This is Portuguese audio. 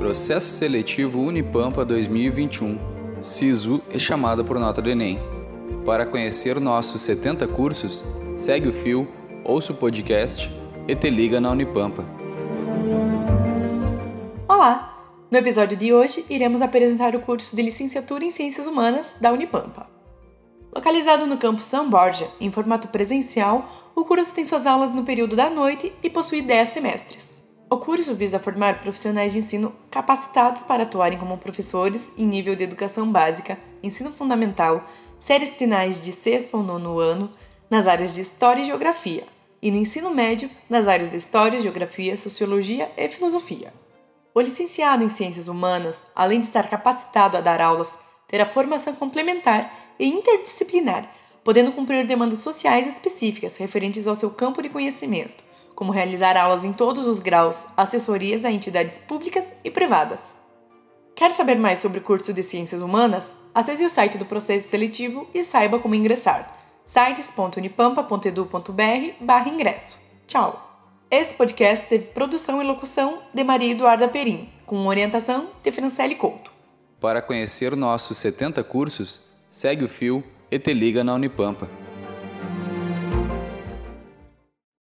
Processo Seletivo Unipampa 2021. SISU é chamada por nota do Enem. Para conhecer nossos 70 cursos, segue o fio, ouça o podcast e te liga na Unipampa. Olá! No episódio de hoje, iremos apresentar o curso de Licenciatura em Ciências Humanas da Unipampa. Localizado no campus São Borja, em formato presencial, o curso tem suas aulas no período da noite e possui 10 semestres. O curso visa formar profissionais de ensino capacitados para atuarem como professores em nível de educação básica, ensino fundamental, séries finais de sexto ou nono ano, nas áreas de História e Geografia, e no ensino médio, nas áreas de História, Geografia, Sociologia e Filosofia. O licenciado em Ciências Humanas, além de estar capacitado a dar aulas, terá formação complementar e interdisciplinar, podendo cumprir demandas sociais específicas referentes ao seu campo de conhecimento como realizar aulas em todos os graus, assessorias a entidades públicas e privadas. Quer saber mais sobre o curso de Ciências Humanas? Acesse o site do processo seletivo e saiba como ingressar. sites.unipampa.edu.br ingresso. Tchau! Este podcast teve produção e locução de Maria Eduarda Perim, com orientação de Francele Couto. Para conhecer nossos 70 cursos, segue o fio e te liga na Unipampa.